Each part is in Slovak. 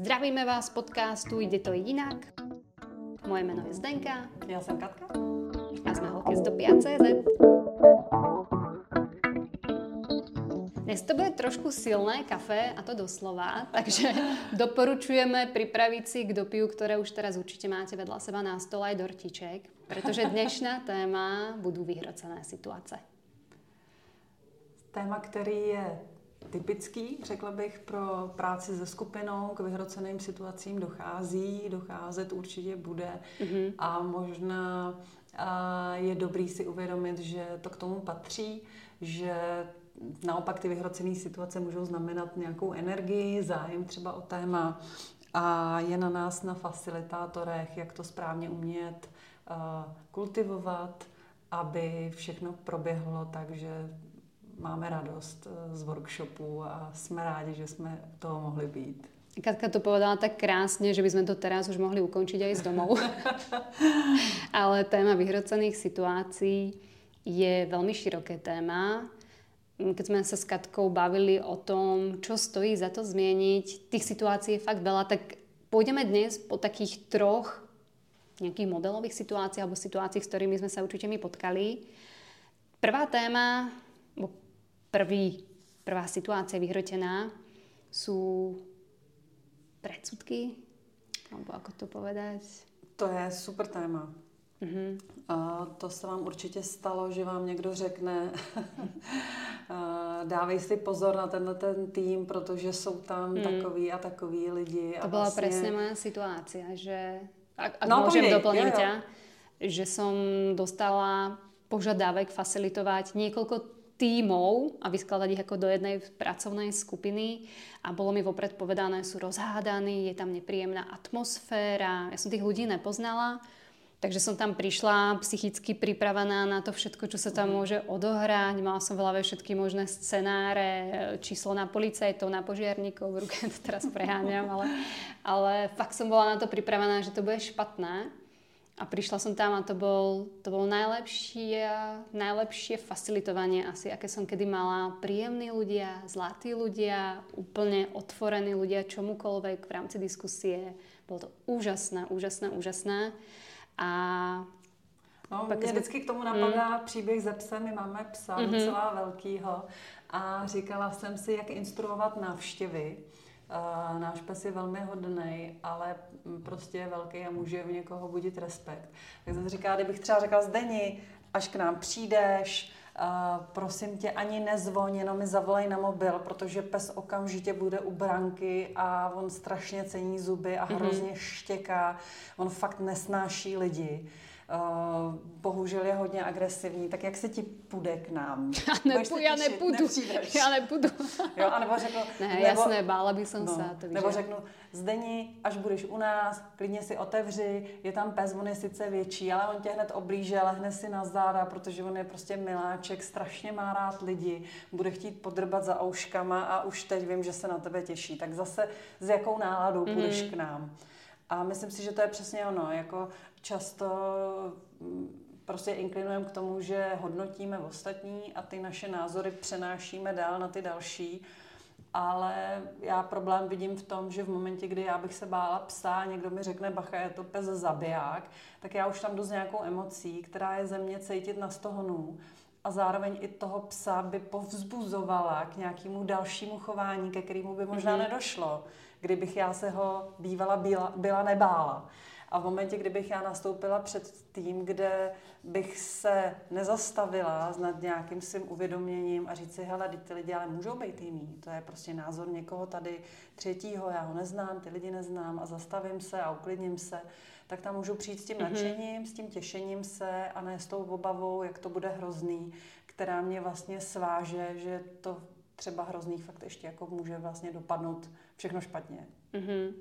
Zdravíme vás z podcastu Jde to jinak. Moje jméno je Zdenka. Já jsem Katka. A jsme holky z Dopia.cz. Dnes to bude trošku silné kafe, a to doslova, takže doporučujeme pripraviť si k dopiu, ktoré už teraz určite máte vedľa seba na stole aj dortiček, pretože dnešná téma budú vyhrocené situace. Téma, který je typický, řekla bych, pro práci se skupinou, k vyhroceným situacím dochází, docházet určitě bude mm-hmm. a možná a je dobrý si uvědomit, že to k tomu patří, že naopak ty vyhrocené situace můžou znamenat nějakou energii, zájem třeba o téma a je na nás, na facilitátorech, jak to správně umět kultivovat, aby všechno proběhlo tak, že máme radost eh, z workshopu a jsme rádi, že jsme toho mohli být. Katka to povedala tak krásne, že by sme to teraz už mohli ukončiť aj z domov. Ale téma vyhrocených situácií je veľmi široké téma. Keď sme sa s Katkou bavili o tom, čo stojí za to zmieniť, tých situácií je fakt veľa, tak pôjdeme dnes po takých troch nejakých modelových situáciách alebo situáciách, s ktorými sme sa určite my potkali. Prvá téma, prvý, prvá situácia vyhrotená sú predsudky, alebo ako to povedať? To je super téma. Uh-huh. A to se vám určitě stalo, že vám někdo řekne, dávej si pozor na tenhle ten tým, protože jsou tam hmm. takový a takový lidi. To a byla vlastně... presne moja situácia, že ak, ak no, môžem doplniť ťa, že som dostala požadavek facilitovať niekoľko tímov a vyskladať ich ako do jednej pracovnej skupiny a bolo mi vopred povedané, sú rozhádaní, je tam nepríjemná atmosféra. Ja som tých ľudí nepoznala, takže som tam prišla psychicky pripravená na to všetko, čo sa tam môže odohrať. Mala som veľa všetky možné scenáre, číslo na policajtov, na požiarníkov, v ruke to teraz preháňam, ale, ale fakt som bola na to pripravená, že to bude špatné. A prišla som tam a to bol, to bol najlepšie, najlepšie facilitovanie asi, aké som kedy mala. Príjemní ľudia, zlatí ľudia, úplne otvorení ľudia čomukoľvek v rámci diskusie. Bolo to úžasné, úžasné, úžasné. A No, pak mě vždycky k tomu napadá mm. příběh ze psem. My máme psa mm-hmm. docela velkýho a říkala jsem si, jak instruovat návštěvy. Uh, náš pes je velmi hodný, ale prostě je velký a může u někoho budit respekt. Tak jsem říká, kdybych třeba řekla Zdeni, až k nám přijdeš, Uh, prosím tě, ani nezvoň, jenom mi zavolej na mobil, protože pes okamžitě bude u branky a on strašně cení zuby a mhm. hrozně mm-hmm. štěká. On fakt nesnáší lidi. Uh, bohužel je hodně agresivní, tak jak se ti půjde k nám? Já, nepu, já nepůjdu, já nepůjdu. jo, anebo řeknu... Ne, nebo, jasné, bála bych jsem no, se. To nebo řeknu, Zdeni, až budeš u nás, klidně si otevři, je tam pes, on je sice větší, ale on tě hned oblíže, lehne si na záda, protože on je prostě miláček, strašně má rád lidi, bude chtít podrbat za ouškama a už teď vím, že se na tebe těší. Tak zase s jakou náladou půjdeš mm. k nám? A myslím si, že to je přesně ono, jako často mm, prostě inklinujeme k tomu, že hodnotíme ostatní a ty naše názory přenášíme dál na ty další. Ale já problém vidím v tom, že v momentě, kdy já bych se bála psa někdo mi řekne, bacha, je to pes zabiják, tak já už tam jdu s nějakou emocí, která je ze mě cítit na stohonu a zároveň i toho psa by povzbuzovala k nějakému dalšímu chování, ke kterému by možná mm-hmm. nedošlo, kdybych já se ho bývala byla, byla nebála. A v momentě, kdybych já nastoupila před tým, kde bych se nezastavila nad nějakým svým uvědoměním a říct si, hele, ty lidi ale můžou být jiný. To je prostě názor někoho tady třetího, já ho neznám, ty lidi neznám a zastavím se a uklidním se, tak tam můžu přijít s tím mm-hmm. nadšením, s tím těšením se a ne s tou obavou, jak to bude hrozný, která mě vlastně sváže, že to třeba hrozný fakt ještě jako může vlastně dopadnout všechno špatně. Mm-hmm.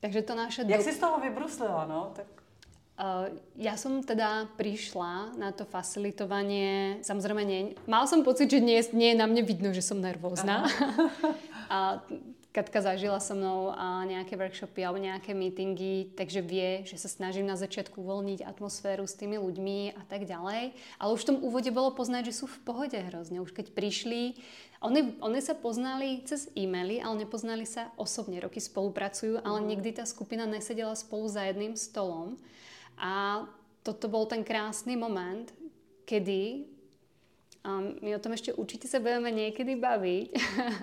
Takže to naše... Jak do... si z toho vybruslila, no? Tak... Uh, ja som teda prišla na to facilitovanie, samozrejme nie, mal som pocit, že nie, nie je na mne vidno, že som nervózna. a Katka zažila so mnou a nejaké workshopy alebo nejaké meetingy, takže vie, že sa snažím na začiatku uvoľniť atmosféru s tými ľuďmi a tak ďalej. Ale už v tom úvode bolo poznať, že sú v pohode hrozne. Už keď prišli Oni, oni sa poznali cez e-maily, ale nepoznali sa osobne. Roky spolupracujú, ale mm. nikdy tá skupina nesedela spolu za jedným stolom. A toto bol ten krásny moment, kedy um, my o tom ešte určite sa budeme niekedy baviť.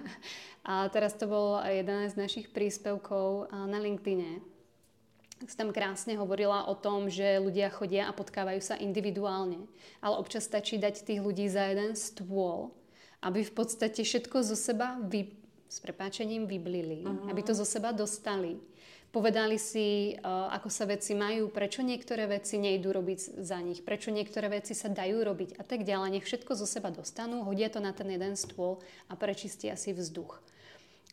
a teraz to bol jeden z našich príspevkov na LinkedIne. Si tam krásne hovorila o tom, že ľudia chodia a potkávajú sa individuálne. Ale občas stačí dať tých ľudí za jeden stôl aby v podstate všetko zo seba vy, s prepáčením vyblili, uh-huh. aby to zo seba dostali. Povedali si, uh, ako sa veci majú, prečo niektoré veci nejdú robiť za nich, prečo niektoré veci sa dajú robiť a tak ďalej. Nech všetko zo seba dostanú, hodia to na ten jeden stôl a prečistia si vzduch.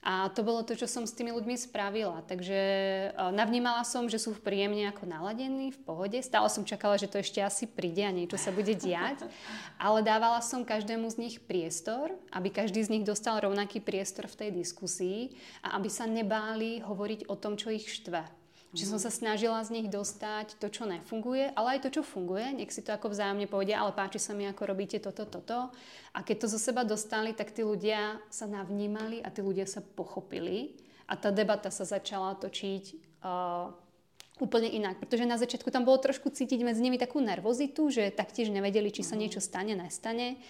A to bolo to, čo som s tými ľuďmi spravila. Takže e, navnímala som, že sú príjemne ako naladení, v pohode. Stále som čakala, že to ešte asi príde a niečo sa bude diať. Ale dávala som každému z nich priestor, aby každý z nich dostal rovnaký priestor v tej diskusii a aby sa nebáli hovoriť o tom, čo ich štve. Čiže som sa snažila z nich dostať to, čo nefunguje, ale aj to, čo funguje. Nech si to ako vzájomne povedia, ale páči sa mi, ako robíte toto, toto. A keď to zo seba dostali, tak tí ľudia sa navnímali a tí ľudia sa pochopili. A tá debata sa začala točiť uh, úplne inak. Pretože na začiatku tam bolo trošku cítiť medzi nimi takú nervozitu, že taktiež nevedeli, či sa niečo stane, nestane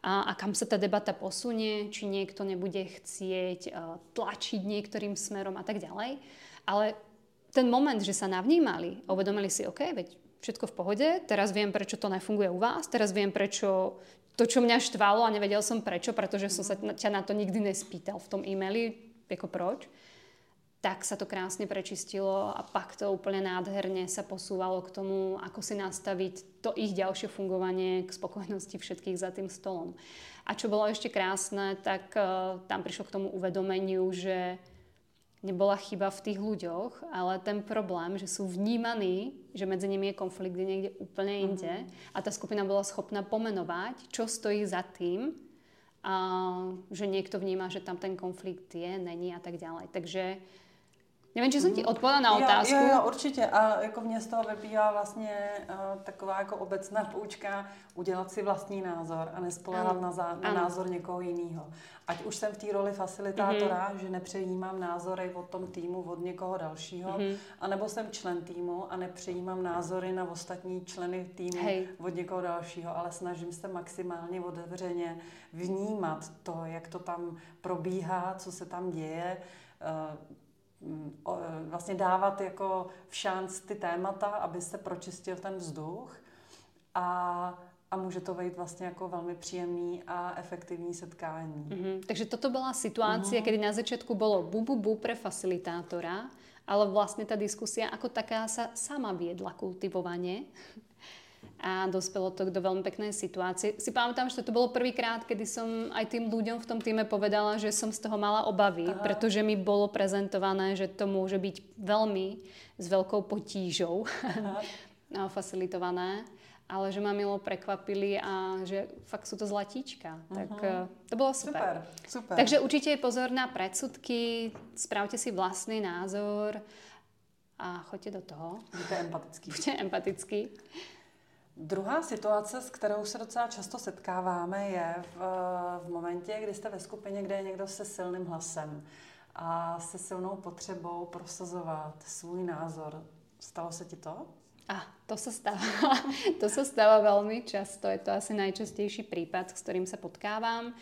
a, a kam sa tá debata posunie, či niekto nebude chcieť uh, tlačiť niektorým smerom a tak ďalej. Ale ten moment, že sa navnímali, uvedomili si, OK, veď všetko v pohode, teraz viem, prečo to nefunguje u vás, teraz viem, prečo to, čo mňa štvalo a nevedel som prečo, pretože som sa ťa na to nikdy nespýtal v tom e-maili, ako proč, tak sa to krásne prečistilo a pak to úplne nádherne sa posúvalo k tomu, ako si nastaviť to ich ďalšie fungovanie k spokojnosti všetkých za tým stolom. A čo bolo ešte krásne, tak uh, tam prišlo k tomu uvedomeniu, že nebola chyba v tých ľuďoch, ale ten problém, že sú vnímaní, že medzi nimi je konflikt niekde úplne mhm. inde uh-huh. a tá skupina bola schopná pomenovať, čo stojí za tým, a že niekto vníma, že tam ten konflikt je, není a tak ďalej. Takže Nevím, či jsem ti mhm. odpovedala na otázku. Jo, jo, jo, určitě. A jako mě z toho vypívá vlastně uh, taková jako obecná poučka udělat si vlastní názor a nespolehat na, na názor někoho jiného. Ať už jsem v té roli facilitátora, mm-hmm. že nepřejímám názory od tom týmu od někoho dalšího, mm-hmm. anebo jsem člen týmu a nepřejímám názory na ostatní členy týmu Hej. od někoho dalšího, ale snažím se maximálně otevřeně vnímat to, jak to tam probíhá, co se tam děje, uh, vlastně dávat jako v šanc ty témata, aby se pročistil ten vzduch a a může to vejít vlastně jako velmi příjemný a efektivní setkání. Mm-hmm. Takže toto byla situácia, mm-hmm. kedy na začiatku bolo bu, bu, bu pre facilitátora, ale vlastne tá diskusia ako taká sa sama viedla kultivovanie a dospelo to do veľmi peknej situácie. Si pamätám, že to bolo prvýkrát, kedy som aj tým ľuďom v tom týme povedala, že som z toho mala obavy, Aha. pretože mi bolo prezentované, že to môže byť veľmi s veľkou potížou facilitované, ale že ma milo prekvapili a že fakt sú to zlatíčka. Uh-huh. Tak eh, to bolo super. super. super. Takže určite pozor na predsudky, spravte si vlastný názor a choďte do toho. Buďte empatický. Buďte empatický. Druhá situace, s kterou se docela často setkáváme, je v, v momentě, kdy jste ve skupině, kde je někdo se silným hlasem a se silnou potřebou prosazovat svůj názor. Stalo se ti to? A to sa stáva. to sa stáva veľmi často. Je to asi najčastejší prípad, s ktorým sa potkávam.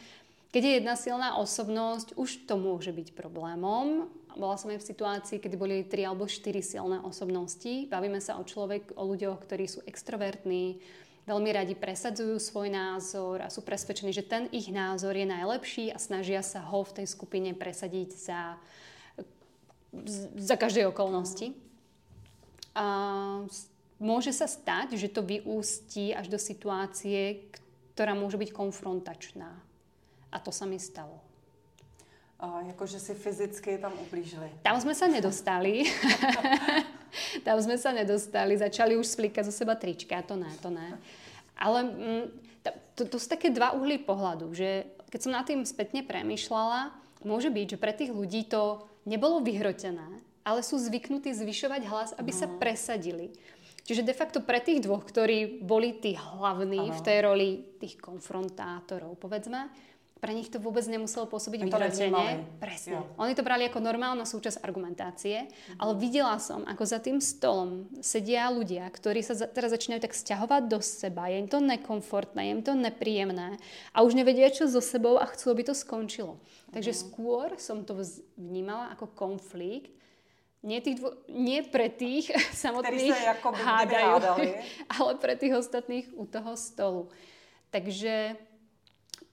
Keď je jedna silná osobnosť, už to môže byť problémom. Bola som aj v situácii, kedy boli tri alebo štyri silné osobnosti. Bavíme sa o človek, o ľuďoch, ktorí sú extrovertní, veľmi radi presadzujú svoj názor a sú presvedčení, že ten ich názor je najlepší a snažia sa ho v tej skupine presadiť za, za každej okolnosti. A môže sa stať, že to vyústí až do situácie, ktorá môže byť konfrontačná. A to sa mi stalo. A jakože si fyzicky tam ublížili. Tam sme sa nedostali. tam sme sa nedostali. Začali už splíkať zo seba trička. To ne, to ne. Ale mm, to, to sú také dva uhly pohľadu, že keď som nad tým spätne premyšľala, môže byť, že pre tých ľudí to nebolo vyhrotené, ale sú zvyknutí zvyšovať hlas, aby no. sa presadili. Čiže de facto pre tých dvoch, ktorí boli tí hlavní Aha. v tej roli tých konfrontátorov, povedzme, pre nich to vôbec nemuselo pôsobiť vyhročenie. Presne. Jo. Oni to brali ako normálna súčasť argumentácie, mm-hmm. ale videla som, ako za tým stolom sedia ľudia, ktorí sa za, teraz začínajú tak stiahovať do seba, je im to nekomfortné, je im to nepríjemné a už nevedia, čo so sebou a chcú, aby to skončilo. Takže mm-hmm. skôr som to vnímala ako konflikt, nie, tých dvo- nie pre tých samotných hádajú, ale pre tých ostatných u toho stolu. Takže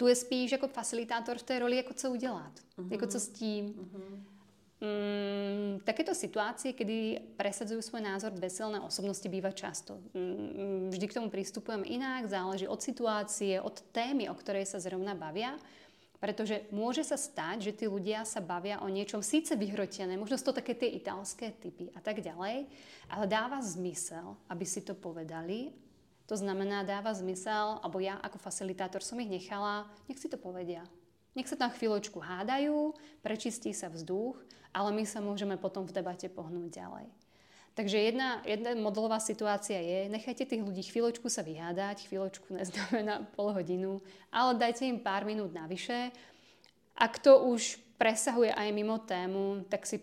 tu je spíš jako facilitátor v té roli, jako co udělat, uh-huh. jako co s tím. Uh-huh. Mm, takéto situácie, kedy presadzujú svoj názor veselné osobnosti, býva často. Mm, vždy k tomu pristupujem inak, záleží od situácie, od témy, o ktorej sa zrovna bavia. Pretože môže sa stať, že tí ľudia sa bavia o niečom síce vyhrotené, možno sú to také tie italské typy a tak ďalej, ale dáva zmysel, aby si to povedali to znamená, dáva zmysel, alebo ja ako facilitátor som ich nechala, nech si to povedia. Nech sa tam chvíľočku hádajú, prečistí sa vzduch, ale my sa môžeme potom v debate pohnúť ďalej. Takže jedna, jedna modelová situácia je, nechajte tých ľudí chvíľočku sa vyhádať, chvíľočku neznamená pol hodinu, ale dajte im pár minút navyše. Ak to už presahuje aj mimo tému, tak si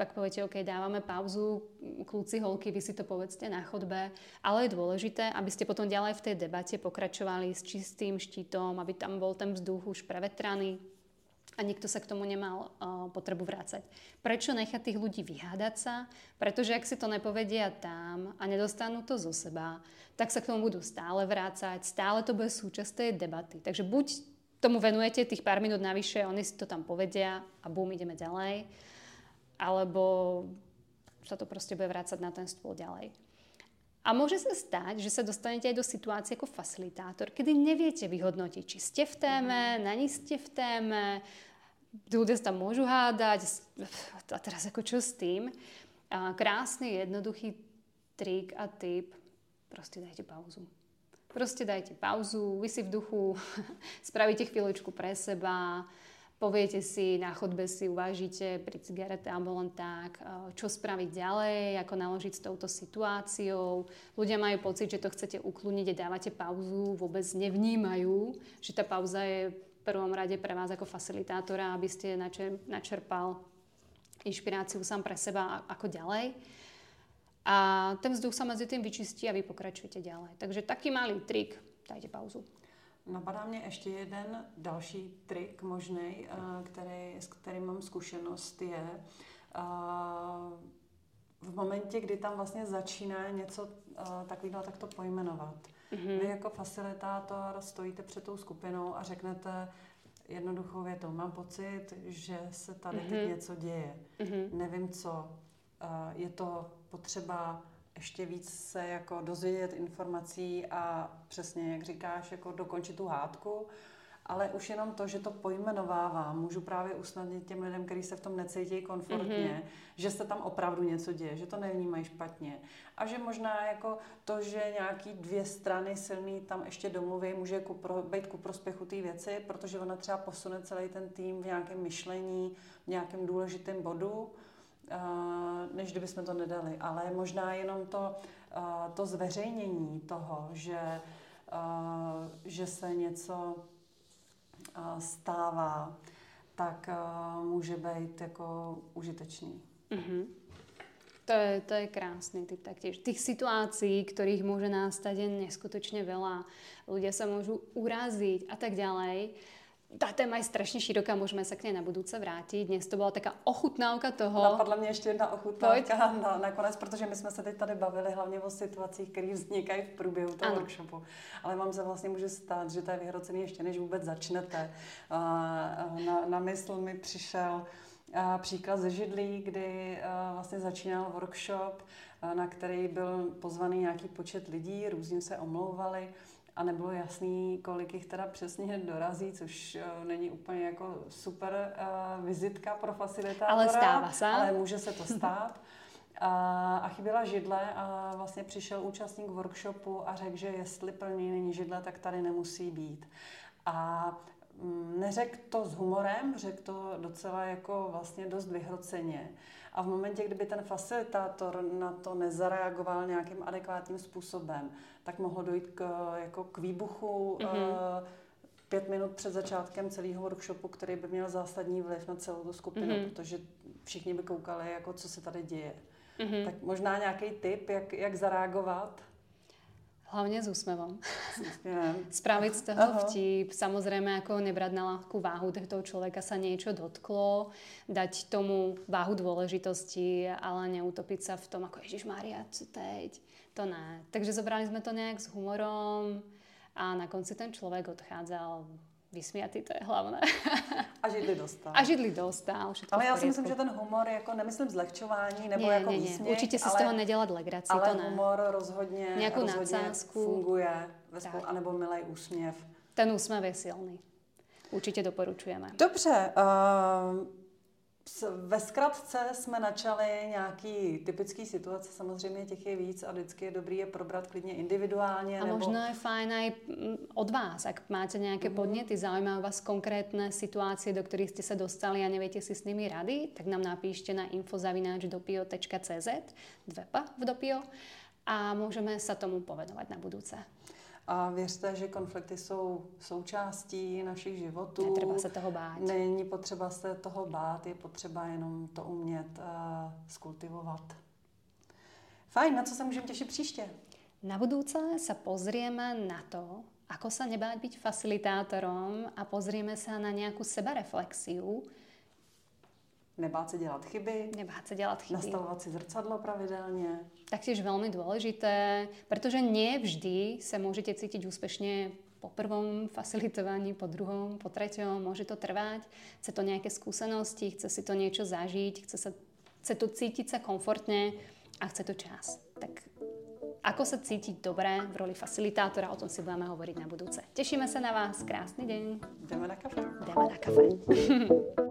pak poviete, OK, dávame pauzu, kľúci, holky, vy si to povedzte na chodbe, ale je dôležité, aby ste potom ďalej v tej debate pokračovali s čistým štítom, aby tam bol ten vzduch už prevetraný a nikto sa k tomu nemal uh, potrebu vrácať. Prečo nechať tých ľudí vyhádať sa? Pretože ak si to nepovedia tam a nedostanú to zo seba, tak sa k tomu budú stále vrácať, stále to bude súčasť tej debaty. Takže buď tomu venujete tých pár minút navyše, oni si to tam povedia a bum, ideme ďalej alebo sa to proste bude vrácať na ten stôl ďalej. A môže sa stať, že sa dostanete aj do situácie ako facilitátor, kedy neviete vyhodnotiť, či ste v téme, mm-hmm. na ní ste v téme, ľudia sa tam môžu hádať, a teraz ako čo s tým. A krásny, jednoduchý trik a tip, proste dajte pauzu. Proste dajte pauzu, vy si v duchu spravíte chvíľočku pre seba, poviete si, na chodbe si uvážite pri cigarete alebo len tak, eh, čo spraviť ďalej, ako naložiť s touto situáciou. Ľudia majú pocit, že to chcete ukluniť a dávate pauzu, vôbec nevnímajú, že tá pauza je v prvom rade pre vás ako facilitátora, aby ste načerpal inšpiráciu sám pre seba ako ďalej. A ten vzduch sa medzi tým vyčistí a vy pokračujete ďalej. Takže taký malý trik, dajte pauzu. Napadá mě ještě jeden další trik možný, eh, který, s kterým mám zkušenost, je eh, v momentě, kdy tam vlastně začíná něco eh, takového, tak to pojmenovat. Mm-hmm. Vy jako facilitátor stojíte před tou skupinou a řeknete jednoduchou větou, mám pocit, že se tady mm-hmm. teď něco děje. Mm-hmm. Nevím co. Je to potřeba ještě víc se jako dozvědět informací a přesně, jak říkáš, jako dokončit tu hádku, ale už jenom to, že to pojmenovávám, můžu právě usnadnit těm lidem, kteří se v tom necítí komfortně, mm-hmm. že se tam opravdu něco děje, že to nevnímají špatně. A že možná jako to, že nějaký dvě strany silný tam ještě domluví, může ku pro, být ku prospěchu té věci, protože ona třeba posune celý ten tým v nějakém myšlení, v nějakém důležitém bodu než kdybychom to nedali. Ale možná jenom to, to zveřejnění toho, že, že se něco stává, tak může být jako užitečný. Mm-hmm. To je, to je krásny typ taktiež. Tých situácií, ktorých môže nastať, je neskutočne veľa. Ľudia sa môžu uraziť a tak ďalej tá téma je strašně široká, můžeme se k něj na budouce vrátit. Dnes to byla taká ochutnávka toho. Napadla mě ještě jedna ochutnávka na, nakonec, protože my jsme se teď tady bavili hlavně o situacích, které vznikají v průběhu toho ano. workshopu. Ale vám se vlastně může stát, že to je vyhrocený ještě než vůbec začnete. Na, na mysl mi přišel příklad ze Židlí, kdy vlastně začínal workshop, na který byl pozvaný nějaký počet lidí, různě se omlouvali a nebylo jasný, kolik jich teda přesně dorazí, což uh, není úplně jako super uh, vizitka pro facilitátora. Ale stává se. Ale může se to stát. A, a chyběla židle a vlastně přišel účastník workshopu a řekl, že jestli pro něj není židle, tak tady nemusí být. A mm, neřekl to s humorem, řekl to docela jako vlastně dost vyhroceně. A v momentě, kdyby ten facilitátor na to nezareagoval nějakým adekvátním způsobem, tak mohlo dojít k, jako k výbuchu mm-hmm. pět minut před začátkem celého workshopu, který by měl zásadní vliv na celou tu skupinu, mm-hmm. protože všichni by koukali, jako co se tady děje. Mm-hmm. Tak možná nějaký tip, jak, jak zareagovat? Hlavne s úsmevom. Spraviť z toho Aha. vtip. Samozrejme, ako nebrať na ľahkú váhu toho človeka sa niečo dotklo. Dať tomu váhu dôležitosti, ale neutopiť sa v tom, ako Ježiš Maria, čo teď? To ne. Takže zobrali sme to nejak s humorom a na konci ten človek odchádzal vysmiatý, to je hlavné. A židli dostal. A židli dostal. Ale já si myslím, že ten humor, jako nemyslím zlehčování nebo nie, jako nie, výsměch, nie. Určitě si ale, z toho nedělat legraci, ale to ne. humor rozhodně, Nějakou rozhodně nadsázku. funguje, ve spolu, anebo milej úsměv. Ten úsměv je silný. Určitě doporučujeme. Dobře, uh, ve zkratce jsme načali nějaký typický situace, samozřejmě těch je víc a vždycky je dobrý je probrat klidně individuálně. A nebo... možno je fajn aj mm, od vás, ak máte nějaké mm-hmm. podněty, zaujímavé vás konkrétne situácie, do ktorých ste sa dostali a neviete si s nimi rady, tak nám napíšte na infozavináčdopio.cz, dvepa v dopio a môžeme sa tomu povedovať na budúce. A věřte, že konflikty jsou součástí našich životů. Netreba se toho bát. Není potřeba se toho bát, je potřeba jenom to umět uh, skultivovat. Fajn, na co se můžeme těšit příště? Na budúce sa pozrieme na to, ako sa nebáť byť facilitátorom a pozrieme sa na nejakú sebareflexiu, Nebát se dělat chyby. Nebát se dělat chyby. Nastavovat si zrcadlo pravidelně. Taktiež veľmi dôležité, pretože nie vždy sa môžete cítiť úspešne po prvom facilitovaní, po druhom, po treťom, môže to trvať, chce to nejaké skúsenosti, chce si to niečo zažiť, chce, sa, chce to cítiť sa komfortne a chce to čas. Tak ako sa cítiť dobre v roli facilitátora, o tom si budeme hovoriť na budúce. Tešíme sa na vás, krásny deň. Jdeme na kafe. Jdeme na kafe.